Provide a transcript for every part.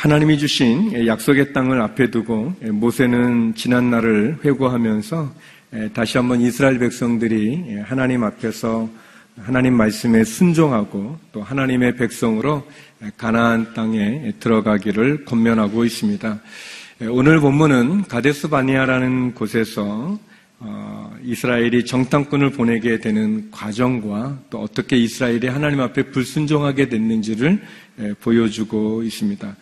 하나님이 주신 약속의 땅을 앞에 두고 모세는 지난 날을 회고하면서 다시 한번 이스라엘 백성들이 하나님 앞에서 하나님 말씀에 순종하고 또 하나님의 백성으로 가나안 땅에 들어가기를 권면하고 있습니다. 오늘 본문은 가데스 바니아라는 곳에서 어, 이스라엘이 정탐꾼을 보내게 되는 과정과 또 어떻게 이스라엘이 하나님 앞에 불순종하게 됐는지를 보여주고 있습니다.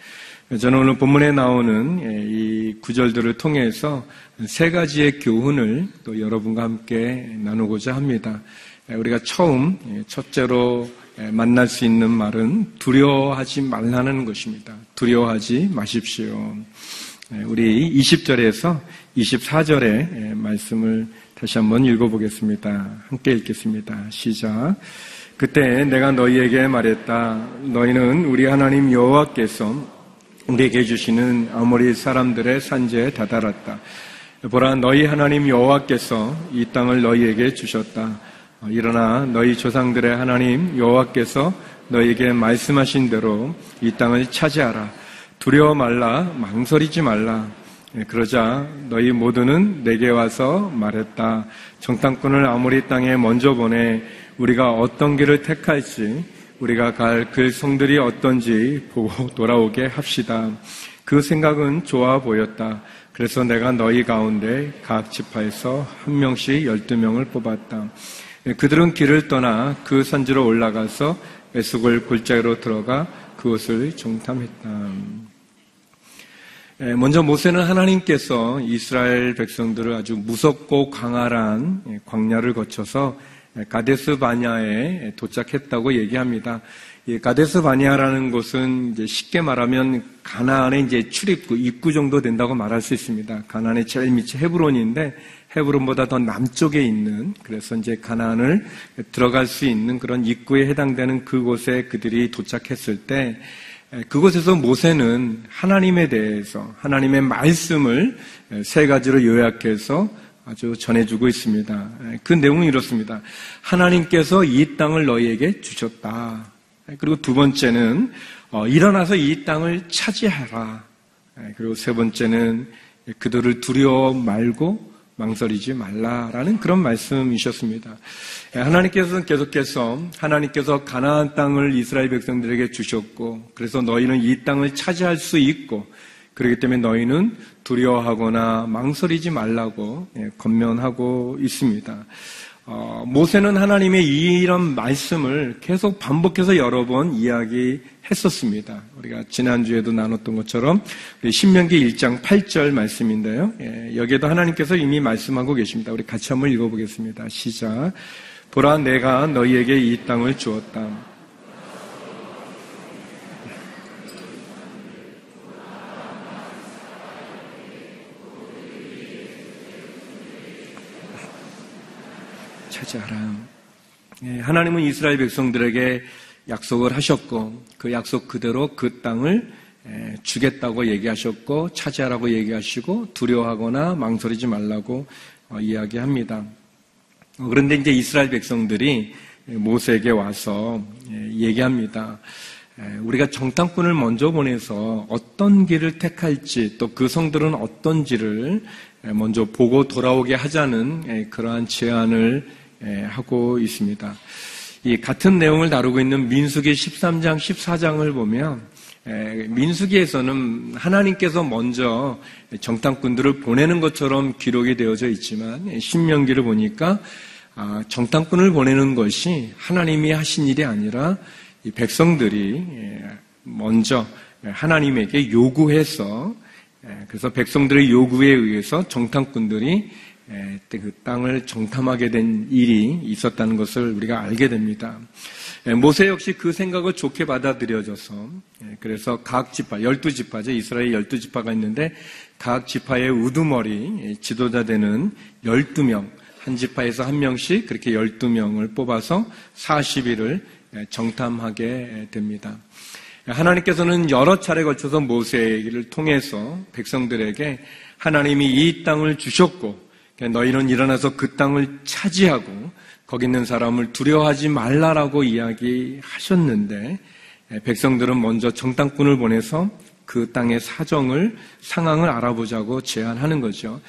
저는 오늘 본문에 나오는 이 구절들을 통해서 세 가지의 교훈을 또 여러분과 함께 나누고자 합니다. 우리가 처음 첫째로 만날 수 있는 말은 두려워하지 말라는 것입니다. 두려워하지 마십시오. 우리 20절에서 24절의 말씀을 다시 한번 읽어보겠습니다. 함께 읽겠습니다. 시작. 그때 내가 너희에게 말했다. 너희는 우리 하나님 여호와께서 우리에게 주시는 아모리 사람들의 산지에 다다랐다. 보라 너희 하나님 여호와께서 이 땅을 너희에게 주셨다. 일어나 너희 조상들의 하나님 여호와께서 너희에게 말씀하신 대로 이 땅을 차지하라. 두려워 말라, 망설이지 말라. 예, 그러자 너희 모두는 내게 와서 말했다. 정탐꾼을 아무리 땅에 먼저 보내 우리가 어떤 길을 택할지 우리가 갈 그 성들이 어떤지 보고 돌아오게 합시다. 그 생각은 좋아 보였다. 그래서 내가 너희 가운데 각 지파에서 한 명씩 열두 명을 뽑았다. 예, 그들은 길을 떠나 그 산지로 올라가서 에스골 골짜기로 들어가 그것을 정탐했다. 예, 먼저 모세는 하나님께서 이스라엘 백성들을 아주 무섭고 강활한 예, 광야를 거쳐서 예, 가데스 바냐에 도착했다고 얘기합니다. 가데스 바냐라는 곳은 쉽게 말하면 가나안의 이제 출입구, 입구 정도 된다고 말할 수 있습니다. 가나안의 제일 밑이 헤브론인데 헤브론보다 더 남쪽에 있는 그래서 이제 가나안을 들어갈 수 있는 그런 입구에 해당되는 그곳에 그들이 도착했을 때 그곳에서 모세는 하나님에 대해서 하나님의 말씀을 세 가지로 요약해서 아주 전해주고 있습니다. 그 내용은 이렇습니다. 하나님께서 이 땅을 너희에게 주셨다. 그리고 두 번째는 어, 일어나서 이 땅을 차지하라. 그리고 세 번째는 그들을 두려워 말고 망설이지 말라라는 그런 말씀이셨습니다. 예, 하나님께서는 계속해서 하나님께서 가나안 땅을 이스라엘 백성들에게 주셨고 그래서 너희는 이 땅을 차지할 수 있고 그렇기 때문에 너희는 두려워하거나 망설이지 말라고 예, 권면하고 있습니다. 어, 모세는 하나님의 이런 말씀을 계속 반복해서 여러 번 이야기했었습니다. 우리가 지난주에도 나눴던 것처럼 신명기 1장 8절 말씀인데요. 예, 여기에도 하나님께서 이미 말씀하고 계십니다. 우리 같이 한번 읽어보겠습니다. 시작. 보라 내가 너희에게 이 땅을 주었다. 차지하라. 예, 하나님은 이스라엘 백성들에게 약속을 하셨고 그 약속 그대로 그 땅을 예, 주겠다고 얘기하셨고 차지하라고 얘기하시고 두려워하거나 망설이지 말라고 어, 이야기합니다. 어, 그런데 이제 이스라엘 백성들이 모세에게 와서 예, 얘기합니다. 우리가 정탐꾼을 먼저 보내서 어떤 길을 택할지 또 그 성들은 어떤지를 먼저 보고 돌아오게 하자는 그러한 제안을 예, 하고 있습니다. 이 같은 내용을 다루고 있는 민수기 13장, 14장을 보면 예, 민수기에서는 하나님께서 먼저 정탐꾼들을 보내는 것처럼 기록이 되어져 있지만 신명기를 보니까 아, 정탐꾼을 보내는 것이 하나님이 하신 일이 아니라 백성들이 예, 먼저 하나님에게 요구해서 그래서 백성들의 요구에 의해서 정탐꾼들이 그 땅을 정탐하게 된 일이 있었다는 것을 우리가 알게 됩니다. 모세 역시 그 생각을 좋게 받아들여져서 그래서 각 지파, 열두 지파죠. 이스라엘 열두 지파가 있는데 각 지파의 우두머리 지도자 되는 열두 명, 한 지파에서 한 명씩 그렇게 열두 명을 뽑아서 40일을 정탐하게 됩니다. 하나님께서는 여러 차례 걸쳐서 모세를 통해서 백성들에게 하나님이 이 땅을 주셨고 너희는 일어나서 그 땅을 차지하고 거기 있는 사람을 두려워하지 말라라고 이야기하셨는데 백성들은 먼저 정탐꾼을 보내서 그 땅의 사정을 상황을 알아보자고 제안하는 거죠.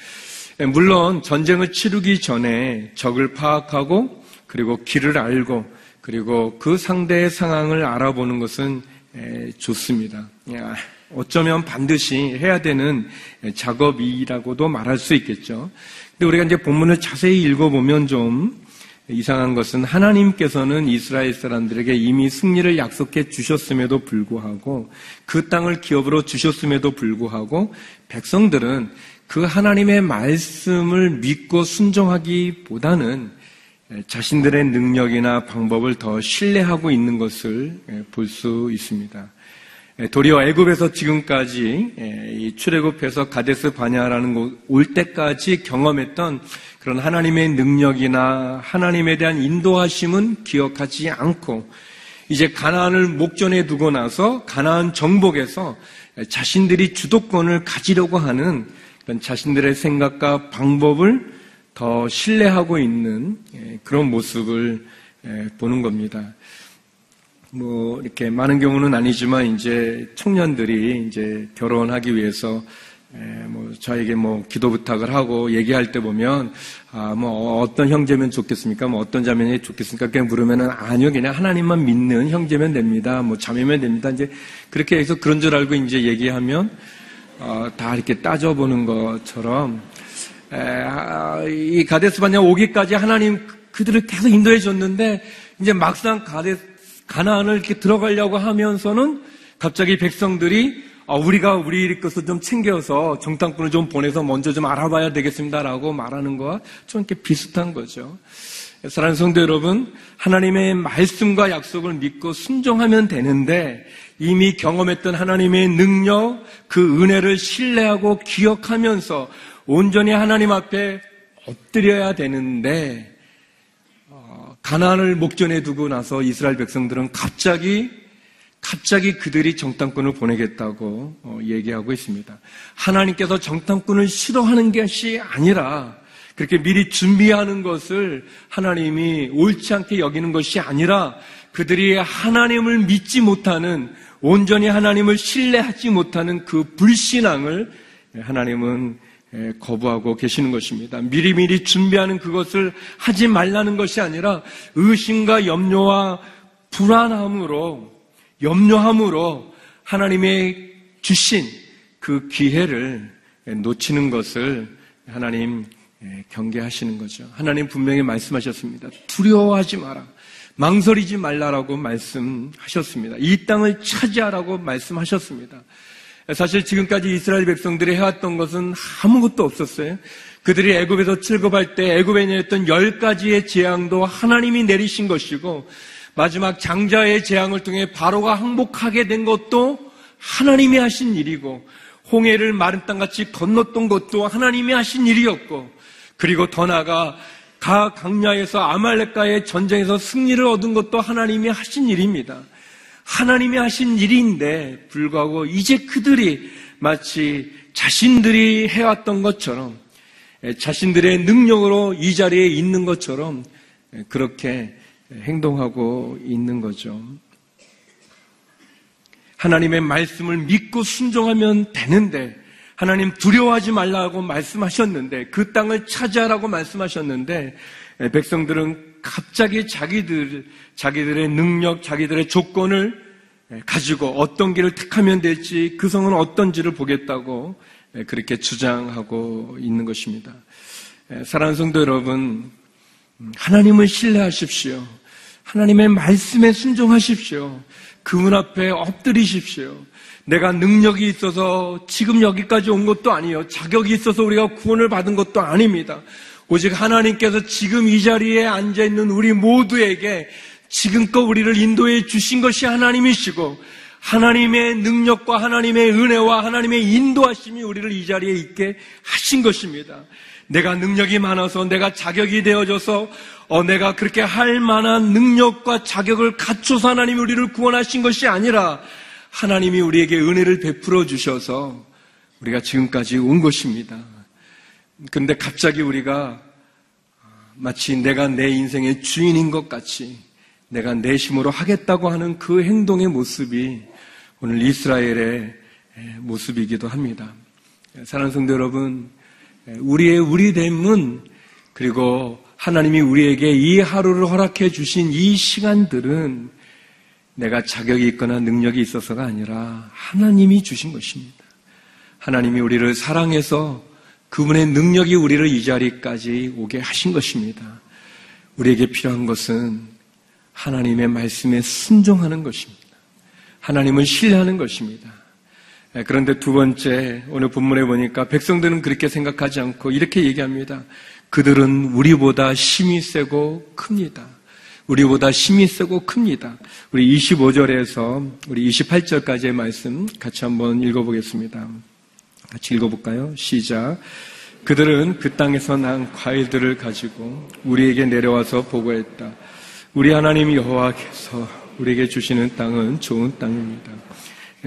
예, 물론 전쟁을 치르기 전에 적을 파악하고 그리고 길을 알고 그리고 그 상대의 상황을 알아보는 것은 예, 좋습니다. 예, 어쩌면 반드시 해야 되는 작업이라고도 말할 수 있겠죠. 근데 우리가 이제 본문을 자세히 읽어보면 좀 이상한 것은 하나님께서는 이스라엘 사람들에게 이미 승리를 약속해 주셨음에도 불구하고 그 땅을 기업으로 주셨음에도 불구하고 백성들은 그 하나님의 말씀을 믿고 순종하기보다는 자신들의 능력이나 방법을 더 신뢰하고 있는 것을 볼 수 있습니다. 도리어 애굽에서 지금까지 출애굽해서 가데스 바냐라는 곳 올 때까지 경험했던 그런 하나님의 능력이나 하나님에 대한 인도하심은 기억하지 않고 이제 가나안을 목전에 두고 나서 가나안 정복에서 자신들이 주도권을 가지려고 하는 그런 자신들의 생각과 방법을 더 신뢰하고 있는 예, 그런 모습을 예, 보는 겁니다. 뭐 이렇게 많은 경우는 아니지만 이제 청년들이 이제 결혼하기 위해서 예, 뭐 저에게 뭐 기도 부탁을 하고 얘기할 때 보면 아 뭐 어떤 형제면 좋겠습니까? 뭐 어떤 자매이 좋겠습니까? 그냥 물으면은 아니요 그냥 하나님만 믿는 형제면 됩니다. 뭐 자매면 됩니다. 이제 그렇게 해서 그런 줄 알고 이제 얘기하면 어, 다 이렇게 따져보는 것처럼 에, 아, 이 가데스 반야 오기까지 하나님 그들을 계속 인도해 줬는데 이제 막상 가데 가나안을 이렇게 들어가려고 하면서는 갑자기 백성들이 아, 우리가 우리 것을 좀 챙겨서 정탐꾼을 좀 보내서 먼저 좀 알아봐야 되겠습니다라고 말하는 거와 좀 이렇게 비슷한 거죠. 사랑하는 성도 여러분, 하나님의 말씀과 약속을 믿고 순종하면 되는데 이미 경험했던 하나님의 능력, 그 은혜를 신뢰하고 기억하면서 온전히 하나님 앞에 엎드려야 되는데 어, 가난을 목전에 두고 나서 이스라엘 백성들은 갑자기 갑자기 그들이 정탐꾼을 보내겠다고 어, 얘기하고 있습니다. 하나님께서 정탐꾼을 싫어하는 것이 아니라 그렇게 미리 준비하는 것을 하나님이 옳지 않게 여기는 것이 아니라 그들이 하나님을 믿지 못하는 온전히 하나님을 신뢰하지 못하는 그 불신앙을 하나님은 거부하고 계시는 것입니다. 미리미리 준비하는 그것을 하지 말라는 것이 아니라 의심과 염려와 불안함으로 염려함으로 하나님의 주신 그 기회를 놓치는 것을 하나님 경계하시는 거죠. 하나님 분명히 말씀하셨습니다. 두려워하지 마라. 망설이지 말라라고 말씀하셨습니다. 이 땅을 차지하라고 말씀하셨습니다. 사실 지금까지 이스라엘 백성들이 해왔던 것은 아무것도 없었어요. 그들이 애굽에서 출급할 때 애굽에 내렸던 열 가지의 재앙도 하나님이 내리신 것이고 마지막 장자의 재앙을 통해 바로가 항복하게 된 것도 하나님이 하신 일이고 홍해를 마른 땅같이 건넜던 것도 하나님이 하신 일이었고 그리고 더 나아가 가 강야에서 아말렉과의 전쟁에서 승리를 얻은 것도 하나님이 하신 일입니다. 하나님이 하신 일인데 불구하고 이제 그들이 마치 자신들이 해왔던 것처럼 자신들의 능력으로 이 자리에 있는 것처럼 그렇게 행동하고 있는 거죠. 하나님의 말씀을 믿고 순종하면 되는데 하나님 두려워하지 말라고 말씀하셨는데 그 땅을 차지하라고 말씀하셨는데 백성들은 갑자기 자기들 자기들의 능력, 자기들의 조건을 가지고 어떤 길을 택하면 될지 그 성은 어떤지를 보겠다고 그렇게 주장하고 있는 것입니다. 사랑하는 성도 여러분, 하나님을 신뢰하십시오. 하나님의 말씀에 순종하십시오. 그분 앞에 엎드리십시오. 내가 능력이 있어서 지금 여기까지 온 것도 아니에요. 자격이 있어서 우리가 구원을 받은 것도 아닙니다. 오직 하나님께서 지금 이 자리에 앉아 있는 우리 모두에게 지금껏 우리를 인도해 주신 것이 하나님이시고 하나님의 능력과 하나님의 은혜와 하나님의 인도하심이 우리를 이 자리에 있게 하신 것입니다. 내가 능력이 많아서 내가 자격이 되어져서 어, 내가 그렇게 할 만한 능력과 자격을 갖춰서 하나님이 우리를 구원하신 것이 아니라 하나님이 우리에게 은혜를 베풀어 주셔서 우리가 지금까지 온 것입니다. 근데 갑자기 우리가 마치 내가 내 인생의 주인인 것 같이 내가 내 힘으로 하겠다고 하는 그 행동의 모습이 오늘 이스라엘의 모습이기도 합니다. 사랑하는 성도 여러분, 우리의 우리됨은 그리고 하나님이 우리에게 이 하루를 허락해 주신 이 시간들은 내가 자격이 있거나 능력이 있어서가 아니라 하나님이 주신 것입니다. 하나님이 우리를 사랑해서 그분의 능력이 우리를 이 자리까지 오게 하신 것입니다. 우리에게 필요한 것은 하나님의 말씀에 순종하는 것입니다. 하나님을 신뢰하는 것입니다. 예, 그런데 두 번째, 오늘 본문에 보니까 백성들은 그렇게 생각하지 않고 이렇게 얘기합니다. 그들은 우리보다 힘이 세고 큽니다. 우리보다 힘이 세고 큽니다. 우리 25절에서 우리 28절까지의 말씀 같이 한번 읽어보겠습니다. 같이 읽어볼까요? 시작. 그들은 그 땅에서 난 과일들을 가지고 우리에게 내려와서 보고했다. 우리 하나님 여호와께서 우리에게 주시는 땅은 좋은 땅입니다.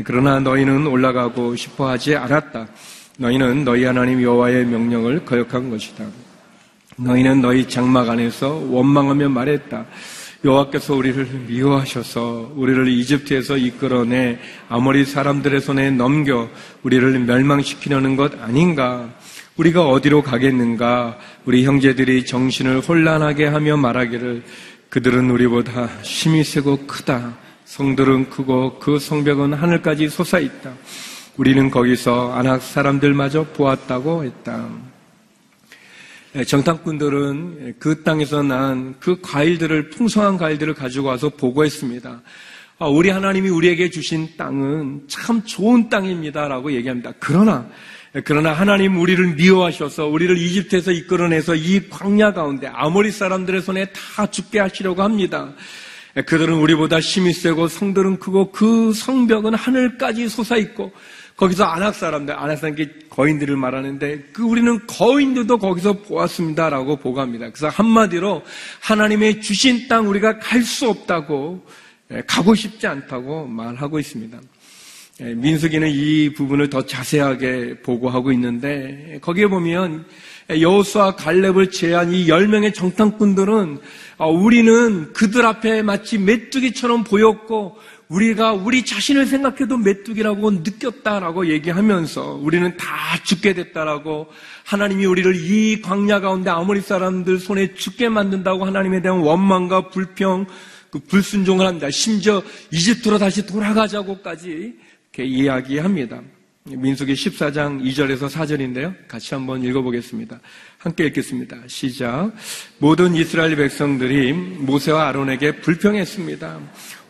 그러나 너희는 올라가고 싶어 하지 않았다. 너희는 너희 하나님 여호와의 명령을 거역한 것이다. 너희는 너희 장막 안에서 원망하며 말했다. 여호와께서 우리를 미워하셔서 우리를 이집트에서 이끌어내 아모리 사람들의 손에 넘겨 우리를 멸망시키려는 것 아닌가? 우리가 어디로 가겠는가? 우리 형제들이 정신을 혼란하게 하며 말하기를 그들은 우리보다 힘이 세고 크다. 성들은 크고 그 성벽은 하늘까지 솟아있다. 우리는 거기서 안악 사람들마저 보았다고 했다. 예, 정탐꾼들은 그 땅에서 난 그 과일들을 풍성한 과일들을 가지고 와서 보고했습니다. 아, 우리 하나님이 우리에게 주신 땅은 참 좋은 땅입니다라고 얘기합니다. 그러나 그러나 하나님 우리를 미워하셔서 우리를 이집트에서 이끌어내서 이 광야 가운데 아모리 사람들의 손에 다 죽게 하시려고 합니다. 그들은 우리보다 힘이 세고 성들은 크고 그 성벽은 하늘까지 솟아있고 거기서 안악 사람들, 안악 사람께 거인들을 말하는데 그 우리는 거인들도 거기서 보았습니다라고 보고합니다. 그래서 한마디로 하나님의 주신 땅 우리가 갈 수 없다고 예, 가고 싶지 않다고 말하고 있습니다. 예, 민수기는 이 부분을 더 자세하게 보고하고 있는데 거기에 보면 여호수아 갈렙을 제한 이 10명의 정탐꾼들은 아, 우리는 그들 앞에 마치 메뚜기처럼 보였고 우리가 우리 자신을 생각해도 메뚜기라고 느꼈다라고 얘기하면서 우리는 다 죽게 됐다라고 하나님이 우리를 이 광야 가운데 아무리 사람들 손에 죽게 만든다고 하나님에 대한 원망과 불평, 그 불순종을 합니다. 심지어 이집트로 다시 돌아가자고까지 이렇게 이야기합니다. 민수기 14장 2절에서 4절인데요. 같이 한번 읽어보겠습니다. 함께 읽겠습니다. 시작. 모든 이스라엘 백성들이 모세와 아론에게 불평했습니다.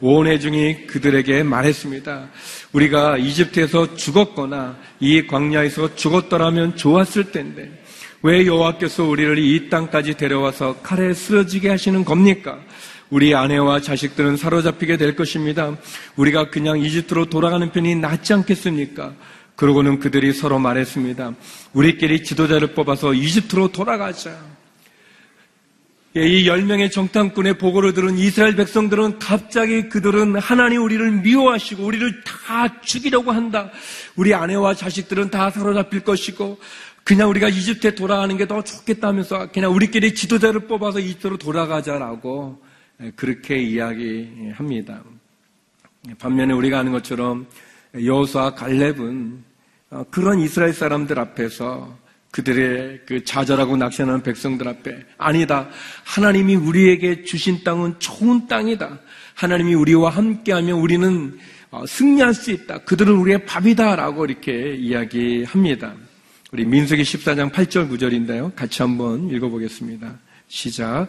온 회중이 그들에게 말했습니다. 우리가 이집트에서 죽었거나 이 광야에서 죽었더라면 좋았을 텐데 왜 여호와께서 우리를 이 땅까지 데려와서 칼에 쓰러지게 하시는 겁니까? 우리 아내와 자식들은 사로잡히게 될 것입니다. 우리가 그냥 이집트로 돌아가는 편이 낫지 않겠습니까? 그러고는 그들이 서로 말했습니다. 우리끼리 지도자를 뽑아서 이집트로 돌아가자. 예, 이 열명의 정탐꾼의 보고를 들은 이스라엘 백성들은 갑자기 그들은 하나님 우리를 미워하시고 우리를 다 죽이려고 한다. 우리 아내와 자식들은 다 사로잡힐 것이고 그냥 우리가 이집트에 돌아가는 게 더 좋겠다면서 그냥 우리끼리 지도자를 뽑아서 이집트로 돌아가자라고 예, 그렇게 이야기합니다. 반면에 우리가 아는 것처럼 여호수아 갈렙은 어, 그런 이스라엘 사람들 앞에서 그들의 그 좌절하고 낙심하는 백성들 앞에 아니다. 하나님이 우리에게 주신 땅은 좋은 땅이다. 하나님이 우리와 함께하면 우리는 어, 승리할 수 있다. 그들은 우리의 밥이다라고 이렇게 이야기합니다. 우리 민수기 14장 8절 9절인데요. 같이 한번 읽어보겠습니다. 시작.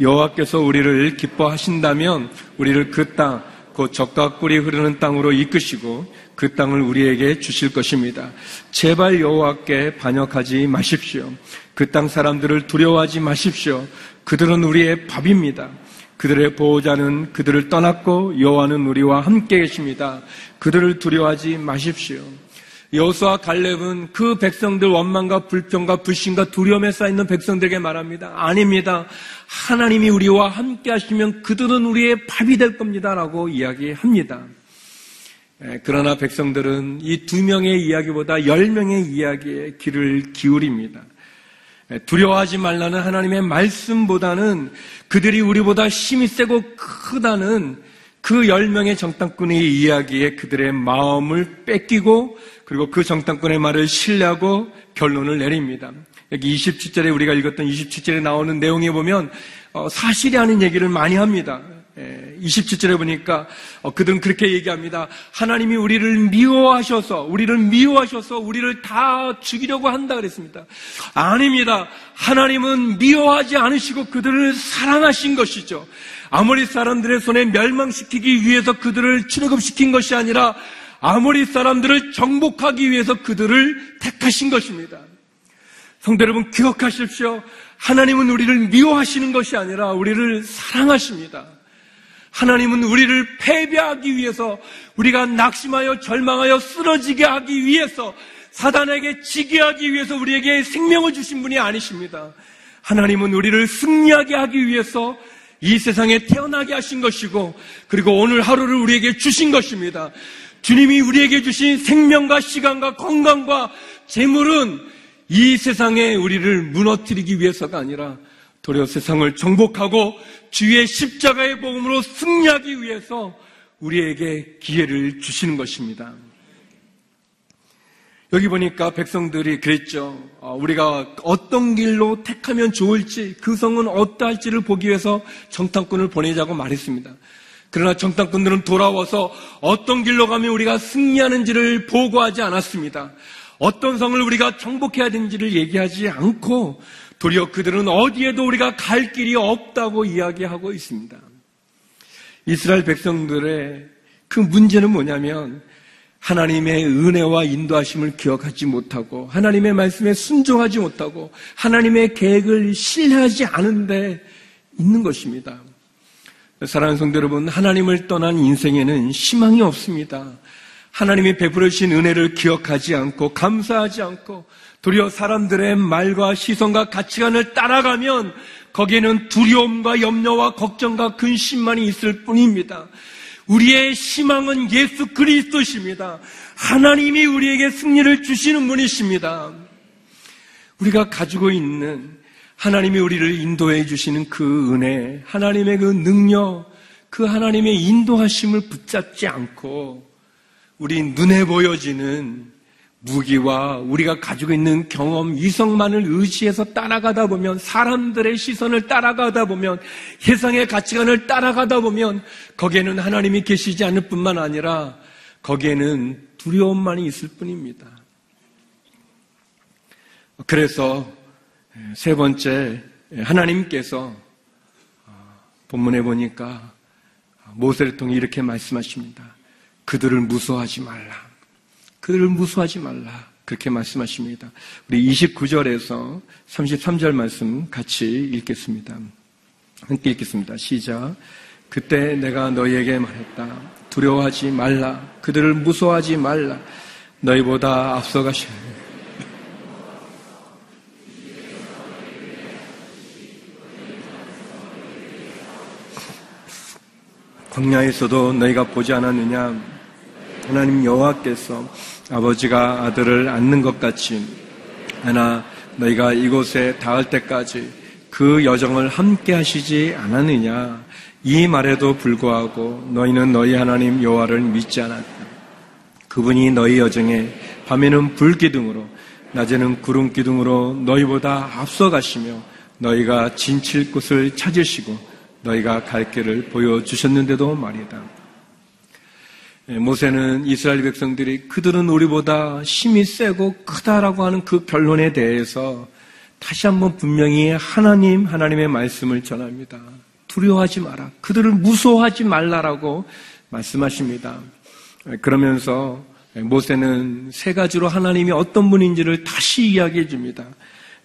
여호와께서 우리를 기뻐하신다면 우리를 그 땅, 곧 적과 꿀이 흐르는 땅으로 이끄시고 그 땅을 우리에게 주실 것입니다. 제발 여호와께 반역하지 마십시오. 그 땅 사람들을 두려워하지 마십시오. 그들은 우리의 밥입니다. 그들의 보호자는 그들을 떠났고 여호와는 우리와 함께 계십니다. 그들을 두려워하지 마십시오. 여호수아 갈렙은 그 백성들 원망과 불평과 불신과 두려움에 쌓이는 백성들에게 말합니다. 아닙니다. 하나님이 우리와 함께 하시면 그들은 우리의 밥이 될 겁니다라고 이야기합니다. 예, 그러나 백성들은 이 두 명의 이야기보다 열 명의 이야기에 귀를 기울입니다. 예, 두려워하지 말라는 하나님의 말씀보다는 그들이 우리보다 힘이 세고 크다는 그 열명의 정탐꾼의 이야기에 그들의 마음을 뺏기고 그리고 그 정탐꾼의 말을 신뢰하고 결론을 내립니다. 여기 27절에 우리가 읽었던 27절에 나오는 내용에 보면 어, 사실이 아닌 얘기를 많이 합니다. 27절에 예, 보니까 어, 그들은 그렇게 얘기합니다. 하나님이 우리를 미워하셔서 우리를 미워하셔서 우리를 다 죽이려고 한다 그랬습니다. 아닙니다. 하나님은 미워하지 않으시고 그들을 사랑하신 것이죠. 아모리 사람들의 손에 멸망시키기 위해서 그들을 출애굽시킨 것이 아니라 아모리 사람들을 정복하기 위해서 그들을 택하신 것입니다. 성도 여러분 기억하십시오. 하나님은 우리를 미워하시는 것이 아니라 우리를 사랑하십니다. 하나님은 우리를 패배하기 위해서 우리가 낙심하여 절망하여 쓰러지게 하기 위해서 사단에게 지게 하기 위해서 우리에게 생명을 주신 분이 아니십니다. 하나님은 우리를 승리하게 하기 위해서 이 세상에 태어나게 하신 것이고 그리고 오늘 하루를 우리에게 주신 것입니다. 주님이 우리에게 주신 생명과 시간과 건강과 재물은 이 세상에 우리를 무너뜨리기 위해서가 아니라 도리어 세상을 정복하고 주의 십자가의 복음으로 승리하기 위해서 우리에게 기회를 주시는 것입니다. 여기 보니까 백성들이 그랬죠. 어, 우리가 어떤 길로 택하면 좋을지, 그 성은 어떠할지를 보기 위해서 정탐꾼을 보내자고 말했습니다. 그러나 정탐꾼들은 돌아와서 어떤 길로 가면 우리가 승리하는지를 보고하지 않았습니다. 어떤 성을 우리가 정복해야 되는지를 얘기하지 않고 도리어 그들은 어디에도 우리가 갈 길이 없다고 이야기하고 있습니다. 이스라엘 백성들의 그 문제는 뭐냐면 하나님의 은혜와 인도하심을 기억하지 못하고 하나님의 말씀에 순종하지 못하고 하나님의 계획을 신뢰하지 않은데 있는 것입니다. 사랑하는 성도 여러분, 하나님을 떠난 인생에는 희망이 없습니다. 하나님이 베풀어 주신 은혜를 기억하지 않고 감사하지 않고 도리어 사람들의 말과 시선과 가치관을 따라가면 거기에는 두려움과 염려와 걱정과 근심만이 있을 뿐입니다. 우리의 희망은 예수 그리스도십니다. 하나님이 우리에게 승리를 주시는 분이십니다. 우리가 가지고 있는 하나님이 우리를 인도해 주시는 그 은혜, 하나님의 그 능력, 그 하나님의 인도하심을 붙잡지 않고 우리 눈에 보여지는 무기와 우리가 가지고 있는 경험, 이성만을 의지해서 따라가다 보면 사람들의 시선을 따라가다 보면 세상의 가치관을 따라가다 보면 거기에는 하나님이 계시지 않을 뿐만 아니라 거기에는 두려움만이 있을 뿐입니다. 그래서 세 번째 하나님께서 본문에 보니까 모세를 통해 이렇게 말씀하십니다. 그들을 무서워하지 말라. 그들을 무수하지 말라. 그렇게 말씀하십니다. 우리 29절에서 33절 말씀 같이 읽겠습니다. 함께 읽겠습니다. 시작. 그때 내가 너희에게 말했다. 두려워하지 말라. 그들을 무서워하지 말라. 너희보다 앞서가시 광야에서도 너희가 보지 않았느냐? 하나님 여호와께서 아버지가 아들을 안는 것 같이 하나 너희가 이곳에 닿을 때까지 그 여정을 함께 하시지 않았느냐 이 말에도 불구하고 너희는 너희 하나님 여호와를 믿지 않았다. 그분이 너희 여정에 밤에는 불기둥으로 낮에는 구름 기둥으로 너희보다 앞서 가시며 너희가 진칠 곳을 찾으시고 너희가 갈 길을 보여주셨는데도 말이다. 예, 모세는 이스라엘 백성들이 그들은 우리보다 힘이 세고 크다라고 하는 그 결론에 대해서 다시 한번 분명히 하나님, 하나님의 말씀을 전합니다. 두려워하지 마라. 그들을 무서워하지 말라라고 말씀하십니다. 예, 그러면서 모세는 세 가지로 하나님이 어떤 분인지를 다시 이야기해 줍니다.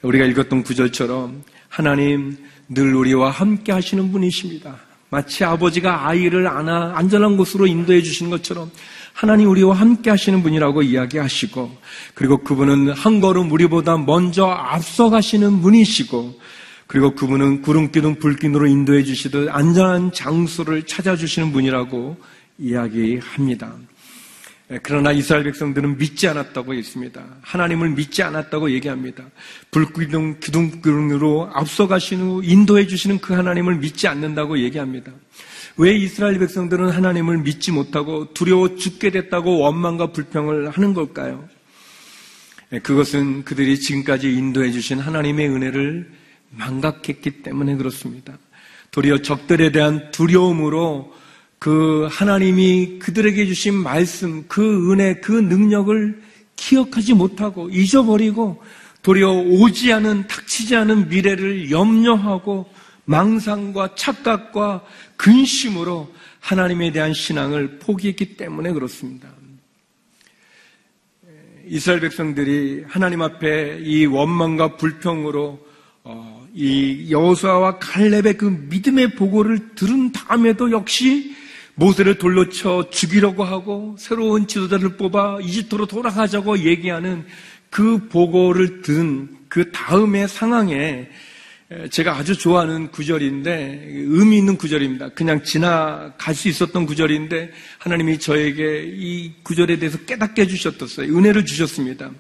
우리가 읽었던 구절처럼 하나님 늘 우리와 함께 하시는 분이십니다. 마치 아버지가 아이를 안아 안전한 곳으로 인도해 주시는 것처럼 하나님 우리와 함께 하시는 분이라고 이야기하시고 그리고 그분은 한 걸음 우리보다 먼저 앞서 가시는 분이시고 그리고 그분은 구름기둥 불기둥으로 인도해 주시듯 안전한 장소를 찾아 주시는 분이라고 이야기합니다. 예, 그러나 이스라엘 백성들은 믿지 않았다고 했습니다. 하나님을 믿지 않았다고 얘기합니다. 불기둥, 기둥 기둥으로 앞서가신 후 인도해 주시는 그 하나님을 믿지 않는다고 얘기합니다. 왜 이스라엘 백성들은 하나님을 믿지 못하고 두려워 죽게 됐다고 원망과 불평을 하는 걸까요? 예, 그것은 그들이 지금까지 인도해 주신 하나님의 은혜를 망각했기 때문에 그렇습니다. 도리어 적들에 대한 두려움으로 그 하나님이 그들에게 주신 말씀, 그 은혜, 그 능력을 기억하지 못하고 잊어버리고 도리어 오지 않은, 닥치지 않은 미래를 염려하고 망상과 착각과 근심으로 하나님에 대한 신앙을 포기했기 때문에 그렇습니다. 이스라엘 백성들이 하나님 앞에 이 원망과 불평으로 어, 이 여호수아와 칼렙의 그 믿음의 보고를 들은 다음에도 역시 모세를 돌로 쳐 죽이려고 하고 새로운 지도자를 뽑아 이집트로 돌아가자고 얘기하는 그 보고를 들은 그 다음의 상황에 제가 아주 좋아하는 구절인데 의미 있는 구절입니다. 그냥 지나갈 수 있었던 구절인데 하나님이 저에게 이 구절에 대해서 깨닫게 해주셨었어요. 은혜를 주셨습니다.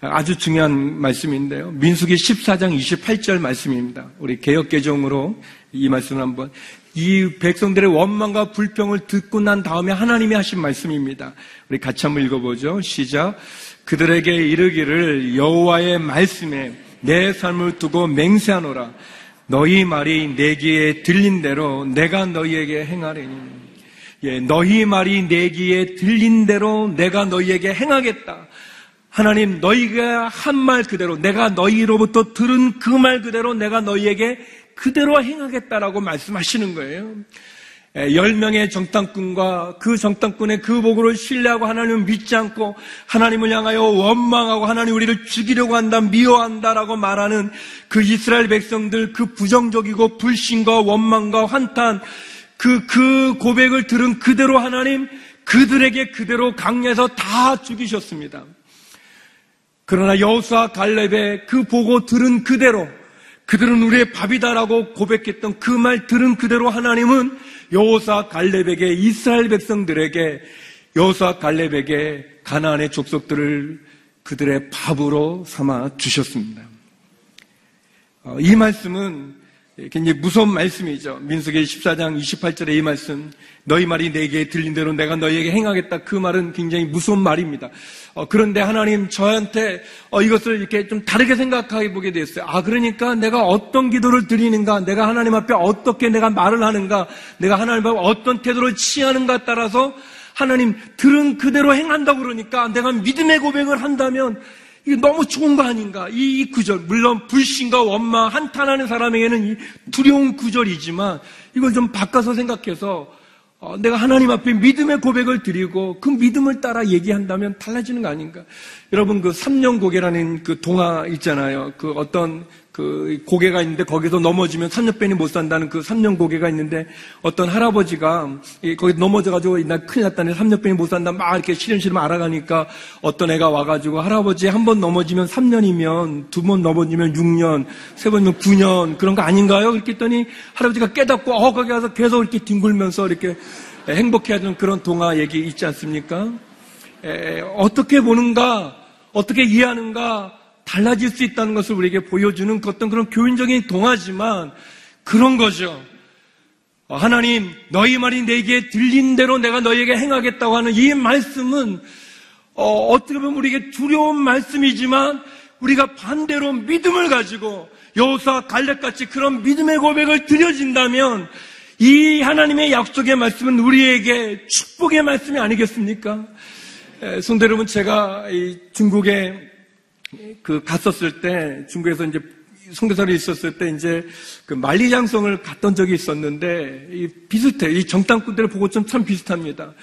아주 중요한 말씀인데요. 민수기 14장 28절 말씀입니다. 우리 개혁개정으로 이 말씀을 한번 이 백성들의 원망과 불평을 듣고 난 다음에 하나님이 하신 말씀입니다. 우리 같이 한번 읽어보죠. 시작. 그들에게 이르기를 여호와의 말씀에 내 삶을 두고 맹세하노라. 너희 말이 내 귀에 들린 대로 내가 너희에게 행하리니. 예, 너희 말이 내 귀에 들린 대로 내가 너희에게 행하겠다. 하나님, 너희가 한 말 그대로, 내가 너희로부터 들은 그 말 그대로 내가 너희에게 그대로 행하겠다라고 말씀하시는 거예요. 열 명의 정탐꾼과 그 정탐꾼의 그 보고를 신뢰하고 하나님을 믿지 않고 하나님을 향하여 원망하고 하나님 우리를 죽이려고 한다, 미워한다라고 말하는 그 이스라엘 백성들 그 부정적이고 불신과 원망과 환탄 그, 그 고백을 들은 그대로 하나님 그들에게 그대로 강에서 다 죽이셨습니다. 그러나 여호수아 갈렙의 그 보고 들은 그대로 그들은 우리의 밥이다라고 고백했던 그 말 들은 그대로 하나님은 여호사 갈렙에게 이스라엘 백성들에게 여호사 갈렙에게 가나안의 족속들을 그들의 밥으로 삼아 주셨습니다. 어, 이 말씀은 굉장히 무서운 말씀이죠. 민수기 14장 28절의 이 말씀, 너희 말이 내게 들린 대로 내가 너희에게 행하겠다. 그 말은 굉장히 무서운 말입니다. 어, 그런데 하나님 저한테 어, 이것을 이렇게 좀 다르게 생각하게 보게 됐어요. 아, 그러니까 내가 어떤 기도를 드리는가, 내가 하나님 앞에 어떻게 내가 말을 하는가, 내가 하나님 앞에 어떤 태도를 취하는가 따라서 하나님 들은 그대로 행한다고 그러니까 내가 믿음의 고백을 한다면 이게 너무 좋은 거 아닌가? 이 구절, 물론 불신과 원망, 한탄하는 사람에게는 두려운 구절이지만 이걸 좀 바꿔서 생각해서 어, 내가 하나님 앞에 믿음의 고백을 드리고 그 믿음을 따라 얘기한다면 달라지는 거 아닌가? 여러분 그 삼년 고개라는 그 동화 있잖아요. 그 어떤 그 고개가 있는데 거기서 넘어지면 3년빼니 못 산다는 그 3년 고개가 있는데 어떤 할아버지가 거기 넘어져가지고 나 큰일 났다네 3년빼니 못 산다 막 이렇게 시름시름 알아가니까 어떤 애가 와가지고 할아버지 한 번 넘어지면 3년이면 두 번 넘어지면 6년 세 번이면 9년 그런 거 아닌가요? 그렇게 했더니 할아버지가 깨닫고 어 거기 가서 계속 이렇게 뒹굴면서 이렇게 행복해하는 그런 동화 얘기 있지 않습니까? 에, 어떻게 보는가 어떻게 이해하는가 달라질 수 있다는 것을 우리에게 보여주는 어떤 그런 교인적인 동화지만 그런 거죠. 하나님, 너희 말이 내게 들린 대로 내가 너희에게 행하겠다고 하는 이 말씀은 어, 떻게 보면 우리에게 두려운 말씀이지만 우리가 반대로 믿음을 가지고 여호사 갈렙같이 그런 믿음의 고백을 드려진다면 이 하나님의 약속의 말씀은 우리에게 축복의 말씀이 아니겠습니까? 성대 여러분, 제가 중국에 그 갔었을 때 중국에서 이제 선교사로 있었을 때 이제 그 만리장성을 갔던 적이 있었는데 이 비슷해 이 정탐꾼들을 보고 좀참 비슷합니다.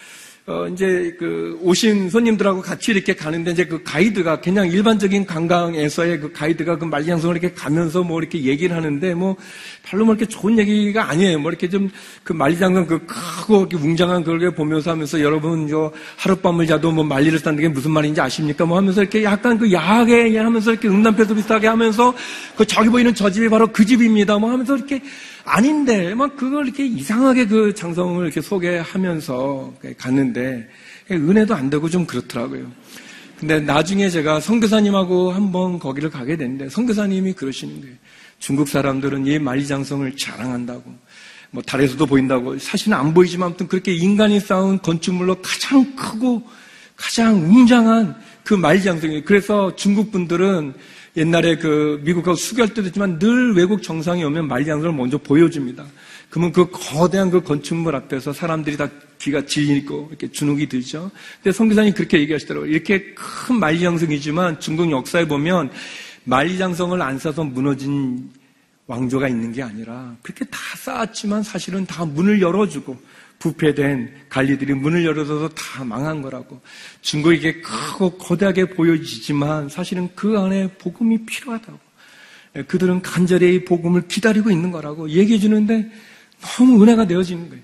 어, 이제 그 오신 손님들하고 같이 이렇게 가는데 이제 그 가이드가 그냥 일반적인 관광에서의 그 가이드가 그 만리장성을 이렇게 가면서 뭐 이렇게 얘기를 하는데 뭐 별로 뭐 이렇게 좋은 얘기가 아니에요. 뭐 이렇게 좀그 만리장성 그 크고 웅장한 그걸 보면서 하면서 여러분 저 하룻밤을 자도 뭐 만리를 싼는 게 무슨 말인지 아십니까? 뭐 하면서 이렇게 약간 그 야하게 하면서 이렇게 음담패도 비슷하게 하면서 그 저기 보이는 저 집이 바로 그 집입니다. 뭐 하면서 이렇게 아닌데 막 그걸 이렇게 이상하게 그 장성을 이렇게 소개하면서 갔는데 은혜도 안 되고 좀 그렇더라고요. 근데 나중에 제가 성교사님하고 한번 거기를 가게 됐는데 성교사님이 그러시는 거예요. 중국 사람들은 이 만리장성을 자랑한다고 뭐 달에서도 보인다고 사실은 안 보이지만 아무튼 그렇게 인간이 쌓은 건축물로 가장 크고 가장 웅장한 그 말장성이에요. 그래서 중국 분들은 옛날에 그 미국하고 수교할 때도 있지만 늘 외국 정상이 오면 말장성을 먼저 보여줍니다. 그러면 그 거대한 그 건축물 앞에서 사람들이 다 귀가 질리고 이렇게 주눅이 들죠. 근데 성교사님 그렇게 얘기하시더라고요. 이렇게 큰 만리장성이지만 중국 역사에 보면 만리장성을 안 쌓아서 무너진 왕조가 있는 게 아니라 그렇게 다 쌓았지만 사실은 다 문을 열어주고 부패된 관리들이 문을 열어줘서 다 망한 거라고. 중국이 이게 크고 거대하게 보여지지만 사실은 그 안에 복음이 필요하다고. 그들은 간절히 복음을 기다리고 있는 거라고 얘기해 주는데 너무 은혜가 되어지는 거예요.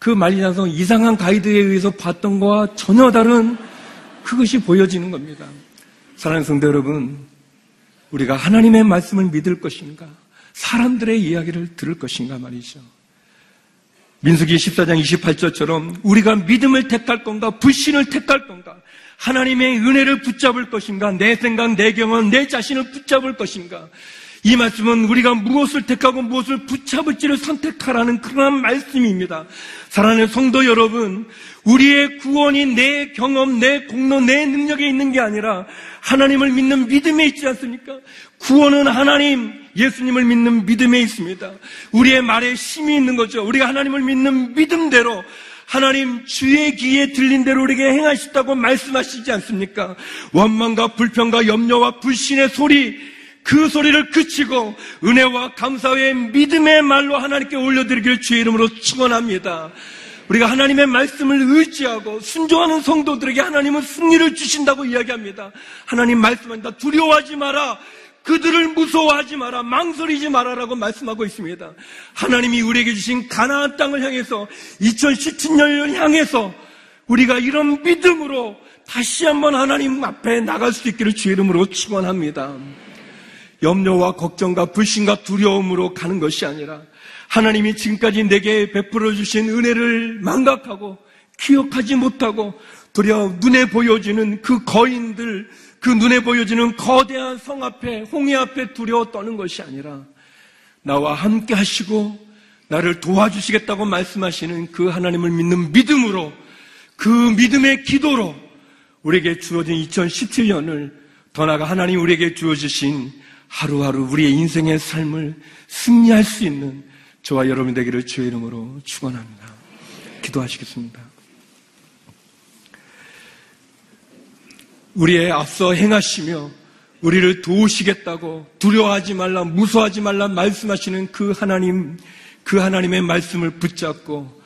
그 만리장성 이상한 가이드에 의해서 봤던 거와 전혀 다른 그것이 보여지는 겁니다. 사랑하는 성도 여러분, 우리가 하나님의 말씀을 믿을 것인가? 사람들의 이야기를 들을 것인가 말이죠. 민수기 14장 28절처럼 우리가 믿음을 택할 건가, 불신을 택할 건가, 하나님의 은혜를 붙잡을 것인가, 내 생각, 내 경험, 내 자신을 붙잡을 것인가, 이 말씀은 우리가 무엇을 택하고 무엇을 붙잡을지를 선택하라는 그러한 말씀입니다. 사랑하는 성도 여러분, 우리의 구원이 내 경험, 내 공로, 내 능력에 있는 게 아니라 하나님을 믿는 믿음에 있지 않습니까? 구원은 하나님, 예수님을 믿는 믿음에 있습니다. 우리의 말에 힘이 있는 거죠. 우리가 하나님을 믿는 믿음대로 하나님 주의 귀에 들린 대로 우리에게 행하셨다고 말씀하시지 않습니까? 원망과 불평과 염려와 불신의 소리, 그 소리를 그치고 은혜와 감사의 믿음의 말로 하나님께 올려드리길 주의 이름으로 축원합니다. 우리가 하나님의 말씀을 의지하고 순종하는 성도들에게 하나님은 승리를 주신다고 이야기합니다. 하나님 말씀한다. 두려워하지 마라. 그들을 무서워하지 마라. 망설이지 마라라고 말씀하고 있습니다. 하나님이 우리에게 주신 가나안 땅을 향해서 2017년을 향해서 우리가 이런 믿음으로 다시 한번 하나님 앞에 나갈 수 있기를 주의 이름으로 축원합니다. 염려와 걱정과 불신과 두려움으로 가는 것이 아니라 하나님이 지금까지 내게 베풀어 주신 은혜를 망각하고 기억하지 못하고 도리어 눈에 보여지는 그 거인들, 그 눈에 보여지는 거대한 성 앞에, 홍해 앞에 두려워 떠는 것이 아니라 나와 함께 하시고 나를 도와주시겠다고 말씀하시는 그 하나님을 믿는 믿음으로 그 믿음의 기도로 우리에게 주어진 2017년을 더 나아가 하나님 우리에게 주어주신 하루하루 우리의 인생의 삶을 승리할 수 있는 저와 여러분 되기를 주의 이름으로 축원합니다. 기도하시겠습니다. 우리의 앞서 행하시며 우리를 도우시겠다고 두려워하지 말라 무서워하지 말라 말씀하시는 그 하나님 그 하나님의 말씀을 붙잡고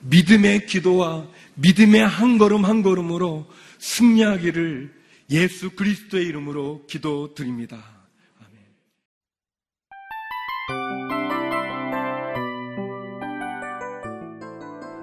믿음의 기도와 믿음의 한 걸음 한 걸음으로 승리하기를 예수 그리스도의 이름으로 기도드립니다.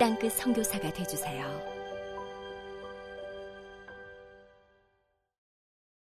땅끝 성교사가 되주세요